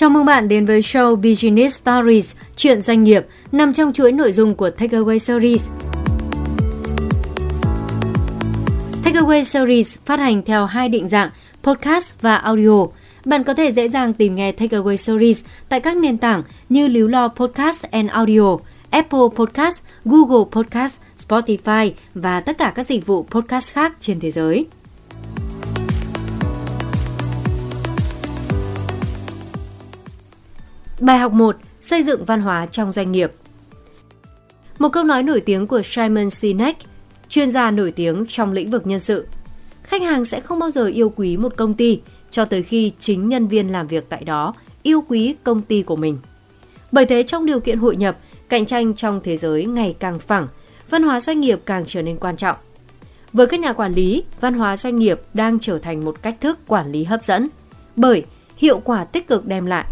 Chào mừng bạn đến với show Business Stories, chuyện doanh nghiệp, nằm trong chuỗi nội dung của Takeaway Series. Takeaway Series phát hành theo hai định dạng podcast và audio. Bạn có thể dễ dàng tìm nghe Takeaway Series tại các nền tảng như Líu Lo Podcast and Audio, Apple Podcast, Google Podcast, Spotify và tất cả các dịch vụ podcast khác trên thế giới. Bài học 1. Xây dựng văn hóa trong doanh nghiệp Một câu nói nổi tiếng của Simon Sinek, chuyên gia nổi tiếng trong lĩnh vực nhân sự. Khách hàng sẽ không bao giờ yêu quý một công ty cho tới khi chính nhân viên làm việc tại đó yêu quý công ty của mình. Bởi thế trong điều kiện hội nhập, cạnh tranh trong thế giới ngày càng phẳng, văn hóa doanh nghiệp càng trở nên quan trọng. Với các nhà quản lý, văn hóa doanh nghiệp đang trở thành một cách thức quản lý hấp dẫn bởi hiệu quả tích cực đem lại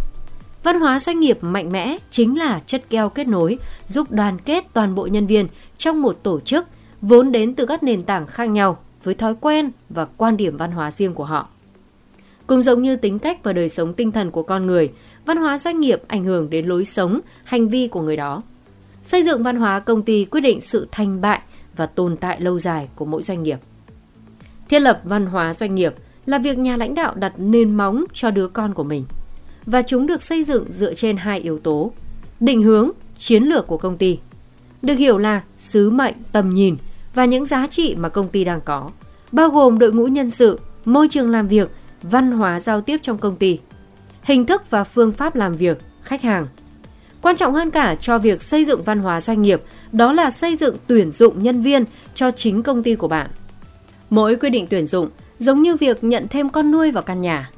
Văn hóa doanh nghiệp mạnh mẽ chính là chất keo kết nối, giúp đoàn kết toàn bộ nhân viên trong một tổ chức vốn đến từ các nền tảng khác nhau với thói quen và quan điểm văn hóa riêng của họ. Cùng giống như tính cách và đời sống tinh thần của con người, văn hóa doanh nghiệp ảnh hưởng đến lối sống, hành vi của người đó. Xây dựng văn hóa công ty quyết định sự thành bại và tồn tại lâu dài của mỗi doanh nghiệp. Thiết lập văn hóa doanh nghiệp là việc nhà lãnh đạo đặt nền móng cho đứa con của mình – và chúng được xây dựng dựa trên hai yếu tố: định hướng, chiến lược của công ty. Được hiểu là sứ mệnh, tầm nhìn và những giá trị mà công ty đang có, bao gồm đội ngũ nhân sự, môi trường làm việc, văn hóa giao tiếp trong công ty, hình thức và phương pháp làm việc, khách hàng. Quan trọng hơn cả cho việc xây dựng văn hóa doanh nghiệp, đó là xây dựng tuyển dụng nhân viên cho chính công ty của bạn. Mỗi quyết định tuyển dụng giống như việc nhận thêm con nuôi vào căn nhà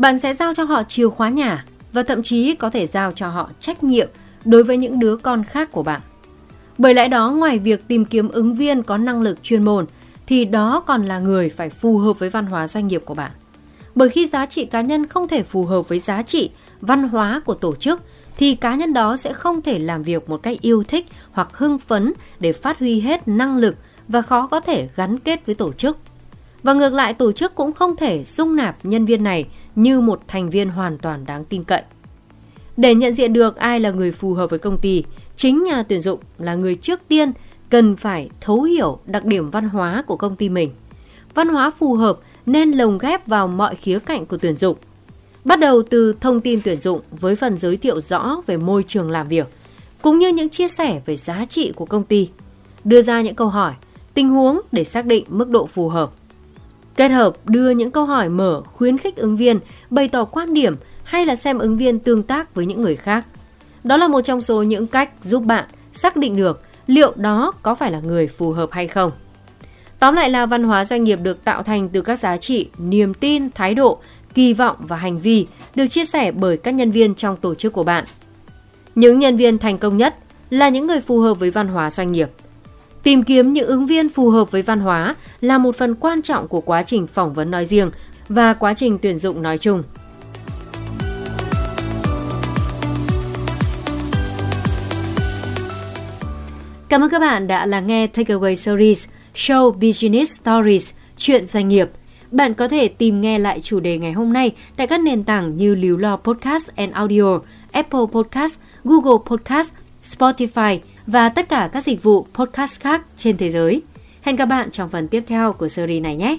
bạn sẽ giao cho họ chìa khóa nhà và thậm chí có thể giao cho họ trách nhiệm đối với những đứa con khác của bạn. Bởi lẽ đó, ngoài việc tìm kiếm ứng viên có năng lực chuyên môn, thì đó còn là người phải phù hợp với văn hóa doanh nghiệp của bạn. Bởi khi giá trị cá nhân không thể phù hợp với giá trị văn hóa của tổ chức, thì cá nhân đó sẽ không thể làm việc một cách yêu thích hoặc hưng phấn để phát huy hết năng lực và khó có thể gắn kết với tổ chức. Và ngược lại, tổ chức cũng không thể dung nạp nhân viên này như một thành viên hoàn toàn đáng tin cậy. Để nhận diện được ai là người phù hợp với công ty, chính nhà tuyển dụng là người trước tiên cần phải thấu hiểu đặc điểm văn hóa của công ty mình. Văn hóa phù hợp nên lồng ghép vào mọi khía cạnh của tuyển dụng. Bắt đầu từ thông tin tuyển dụng với phần giới thiệu rõ về môi trường làm việc, cũng như những chia sẻ về giá trị của công ty. Đưa ra những câu hỏi, tình huống để xác định mức độ phù hợp. Kết hợp đưa những câu hỏi mở khuyến khích ứng viên bày tỏ quan điểm hay là xem ứng viên tương tác với những người khác. Đó là một trong số những cách giúp bạn xác định được liệu đó có phải là người phù hợp hay không. Tóm lại là văn hóa doanh nghiệp được tạo thành từ các giá trị, niềm tin, thái độ, kỳ vọng và hành vi được chia sẻ bởi các nhân viên trong tổ chức của bạn. Những nhân viên thành công nhất là những người phù hợp với văn hóa doanh nghiệp. Tìm kiếm những ứng viên phù hợp với văn hóa là một phần quan trọng của quá trình phỏng vấn nói riêng và quá trình tuyển dụng nói chung. Cảm ơn các bạn đã lắng nghe Takeaway Series Show Business Stories Chuyện doanh nghiệp. Bạn có thể tìm nghe lại chủ đề ngày hôm nay tại các nền tảng như Líu Lo Podcast and Audio, Apple Podcast, Google Podcast, Spotify và tất cả các dịch vụ podcast khác trên thế giới. Hẹn gặp bạn trong phần tiếp theo của series này nhé!